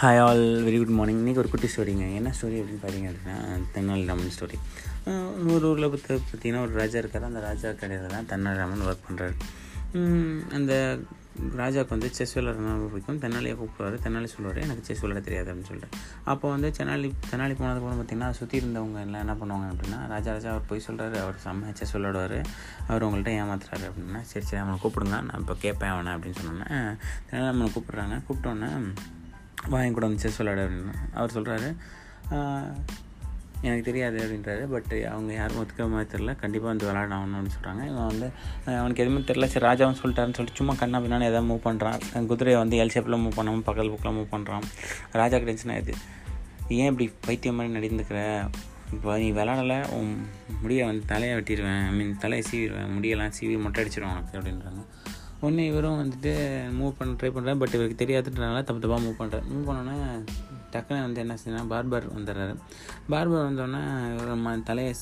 Hi all very good morning இன்றைக்கி ஒரு குட்டி ஸ்டோரிங்க என்ன ஸ்டோரி அப்படின்னு பார்த்தீங்க அப்படின்னா தென்னாலிராமன் ஸ்டோரி ஒரு ஊரில் பற்றி பார்த்தீங்கன்னா ஒரு ராஜா இருக்கார். அந்த ராஜா கடையில் தான் தென்னாலிராமன் ஒர்க் பண்ணுறாரு அந்த ராஜாவுக்கு வந்து செஸ் விளையாடுறது ரொம்ப பிடிக்கும். தென்னாலியை கூப்பிடுவாரு தென்னாலி சொல்லுவார் எனக்கு செஸ் விளையாட தெரியாது அப்படின்னு சொல்லிட்டு. அப்போ வந்து தென்னாலி தென்னாலி போனதுக்கு அப்புறம் பார்த்திங்கன்னா சுற்றி இருந்தவங்க எல்லாம் என்ன பண்ணுவாங்க அப்படின்னா ராஜா ராஜா அவர் போய் சொல்கிறாரு அவர் செம்ம செஸ் விளையாடுவார். அவர் உங்கள்கிட்ட ஏமாத்துறாரு அப்படின்னா சரி சரி அவனை கூப்பிடுங்க. நான் இப்போ கேட்பேன் அவனை அப்படின்னு சொன்னோன்னே தென்னாலி நம்மளை கூப்பிட்றாங்க. கூப்பிட்டோன்னே வாங்கி கூட வந்து செஸ் விளையாட அப்படின்னு அவர் சொல்கிறாரு எனக்கு தெரியாது அப்படின்றாரு. பட் அவங்க யாரும் ஒத்துக்கிற மாதிரி தெரில கண்டிப்பாக வந்து விளாட ஆகணும்னு சொல்கிறாங்க இவன் வந்து அவனுக்கு எதுவுமே தெரில சரி ராஜாவும் சொல்லிட்டாருன்னு சொல்லிட்டு சும்மா கண்ணா பின்னாடி எதாவது மூவ் பண்ணுறான் குதிரையை வந்து எல் ஷேப்பில் மூவ் பண்ணாமல் பக்கல் புக்கில் மூவ் பண்ணுறான் ராஜா டென்ஷன் இது ஏன் இப்படி பைத்தியம் மாதிரி நடந்துக்கிற? இப்போ நீ விளாடலை உன் முடியை வந்து தலையை வெட்டிடுவேன். ஐ மீன் தலையை சீவிடுவேன். முடியெல்லாம் சீவி மொட்டை அடிச்சிடுவேன் உனக்கு அப்படின்றாங்க. ஒன்று இவரும் வந்துட்டு மூவ் பண்ண ட்ரை பண்ணுறேன் பட் இவருக்கு தெரியாதுன்றனால தப்பு தப்பாக மூவ் பண்ணுறேன் மூவ் பண்ணோன்னே டக்குன்னு வந்து என்ன செய்யணும் பார்பர் வந்துடுறாரு. பார்பர் வந்தோடனே இவர் ம தலையை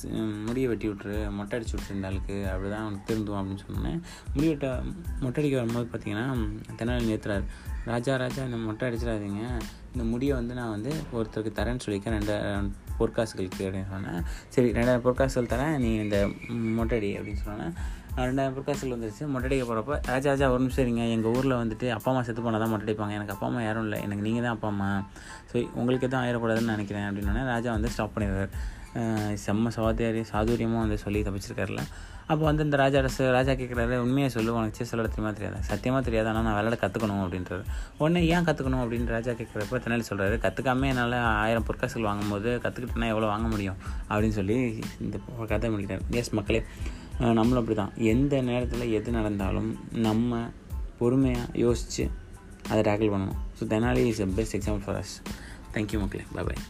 முடியை வெட்டி விட்ரு மொட்டை அடிச்சு விட்ரு இந்த ஆளுக்கு. அப்படி தான் அவனுக்கு திருந்துவோம் அப்படின்னு சொன்னேன் முடி வெட்ட மொட்டை அடிக்க வரும்போது பார்த்தீங்கன்னா தெனாலி நிறுத்துறாரு. ராஜா ராஜா இந்த மொட்டை அடிச்சிடாதீங்க. இந்த முடியை வந்து நான் வந்து ஒருத்தருக்கு தரேன்னு சொல்லியிருக்கேன். ரெண்டு பொற்காசுகள் அப்படின்னு சொன்னேன். சரி ரெண்டாயிரம் பொற்காசுகள் தரேன் நீ இந்த மொட்டடி அப்படின்னு சொன்னேன். ரெண்டாயிரம் பொற்காசுகள் வந்துருச்சு. மொட்டடிக்க போகிறப்ப ராஜா ராஜா ஒரு நிமிஷம் இருங்க. எங்கள் ஊரில் வந்துட்டு அப்பா அம்மா செத்து போனால் தான் மொட்டடிப்பாங்க எனக்கு அப்பா அம்மா யாரும் இல்லை. எனக்கு நீங்கள் தான் அப்பா அம்மா. ஸோ உங்களுக்கு எதுவும் ஆயிடக்கூடாதுன்னு நினைக்கிறேன் அப்படின்னோடனே ராஜா வந்து ஸ்டாப் பண்ணிடுறாரு. செம்ம சாதியாரி சாதுரியமும் வந்து சொல்லி தப்பிச்சிருக்காருல அப்போ வந்து இந்த ராஜா அரசு ராஜா கேட்குறாரு உண்மையை சொல்லு உனக்கு சொல்ல தெரியுமா தெரியாது? சத்தியமாக தெரியாது ஆனால் நான் விளையாட கற்றுக்கணும் அப்படின்றாரு. உடனே ஏன் கற்றுக்கணும் அப்படின்னு ராஜா கேட்குறப்ப தெனாலி சொல்கிறாரு கற்றுக்காம என்னால் ஆயிரம் பொற்காசுகள் வாங்கும்போது கற்றுக்கிட்டேன்னா எவ்வளோ வாங்க முடியும்? அப்படின்னு சொல்லி இந்த கதை முடிக்கிறார். எஸ் மக்களே நம்மளும் அப்படி தான் எந்த நேரத்தில் எது நடந்தாலும் நம்ம பொறுமையாக யோசித்து அதை டேக்கிள் பண்ணணும். So Tenali is a best example for us thank you மக்களே. Bye bye